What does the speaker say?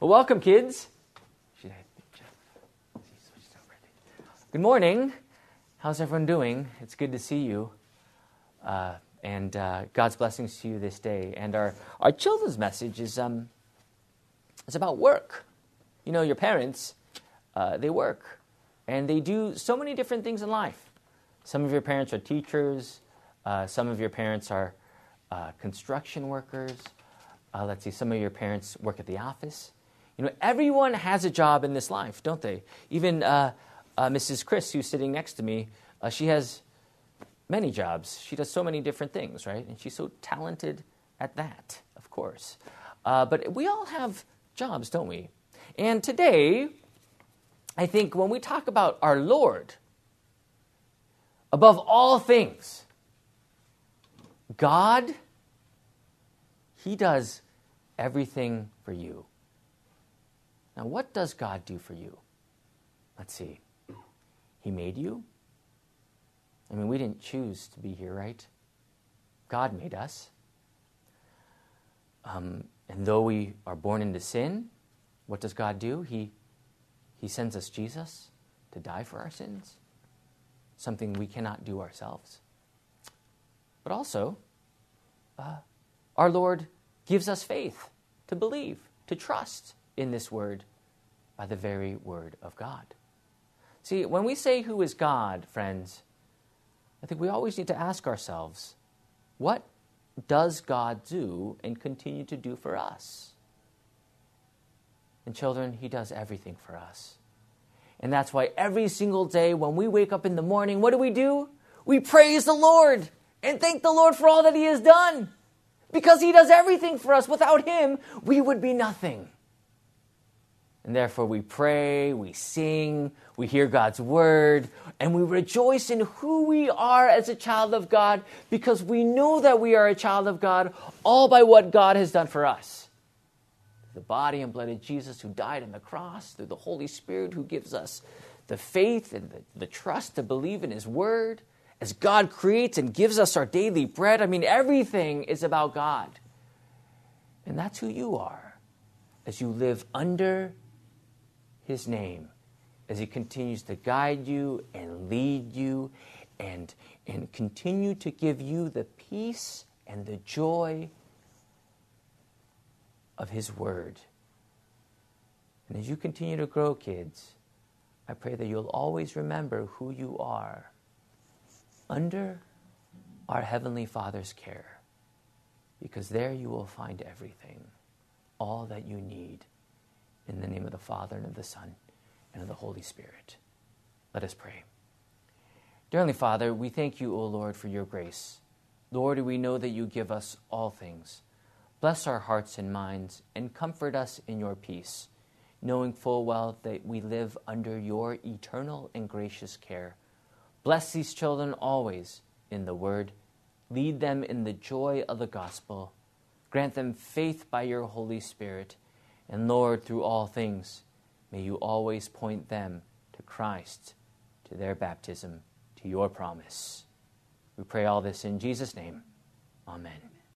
Well, welcome, kids. Good morning. How's everyone doing? It's good to see you. Uh, and uh, God's blessings to you this day. And our, our children's message is um, it's about work. You know, your parents, uh, they work. And they do so many different things in life. Some of your parents are teachers. Uh, some of your parents are uh, construction workers. Uh, let's see, some of your parents work at the office. You know, everyone has a job in this life, don't they? Even uh, uh, Mrs. Chris, who's sitting next to me, uh, she has many jobs. She does so many different things, right? And she's so talented at that, of course. Uh, but we all have jobs, don't we? And today, I think when we talk about our Lord, above all things, God, He does everything for you. Now, what does God do for you? Let's see. He made you. I mean, we didn't choose to be here, right? God made us. Um, and though we are born into sin, what does God do? He, he sends us Jesus to die for our sins, something we cannot do ourselves. But also, uh, our Lord gives us faith to believe, to trust in this word by the very word of God. See, when we say who is God, friends, I think we always need to ask ourselves what does God do and continue to do for us? And children, He does everything for us. And that's why every single day when we wake up in the morning, what do we do? We praise the Lord and thank the Lord for all that He has done. Because He does everything for us. Without Him, we would be nothing. And therefore, we pray, we sing, we hear God's word, and we rejoice in who we are as a child of God because we know that we are a child of God all by what God has done for us. The body and blood of Jesus who died on the cross, through the Holy Spirit who gives us the faith and the, the trust to believe in His word, as God creates and gives us our daily bread. I mean, everything is about God. And that's who you are as you live under his name as he continues to guide you and lead you and, and continue to give you the peace and the joy of his word. And as you continue to grow, kids, I pray that you'll always remember who you are under our Heavenly Father's care, because there you will find everything, all that you need in the name of the Father, and of the Son, and of the Holy Spirit. Let us pray. Dear Heavenly Father, we thank you, O Lord, for your grace. Lord, we know that you give us all things. Bless our hearts and minds, and comfort us in your peace, knowing full well that we live under your eternal and gracious care. Bless these children always in the word. Lead them in the joy of the gospel. Grant them faith by your Holy Spirit and Lord, through all things, may you always point them to Christ, to their baptism, to your promise. We pray all this in Jesus' name. Amen.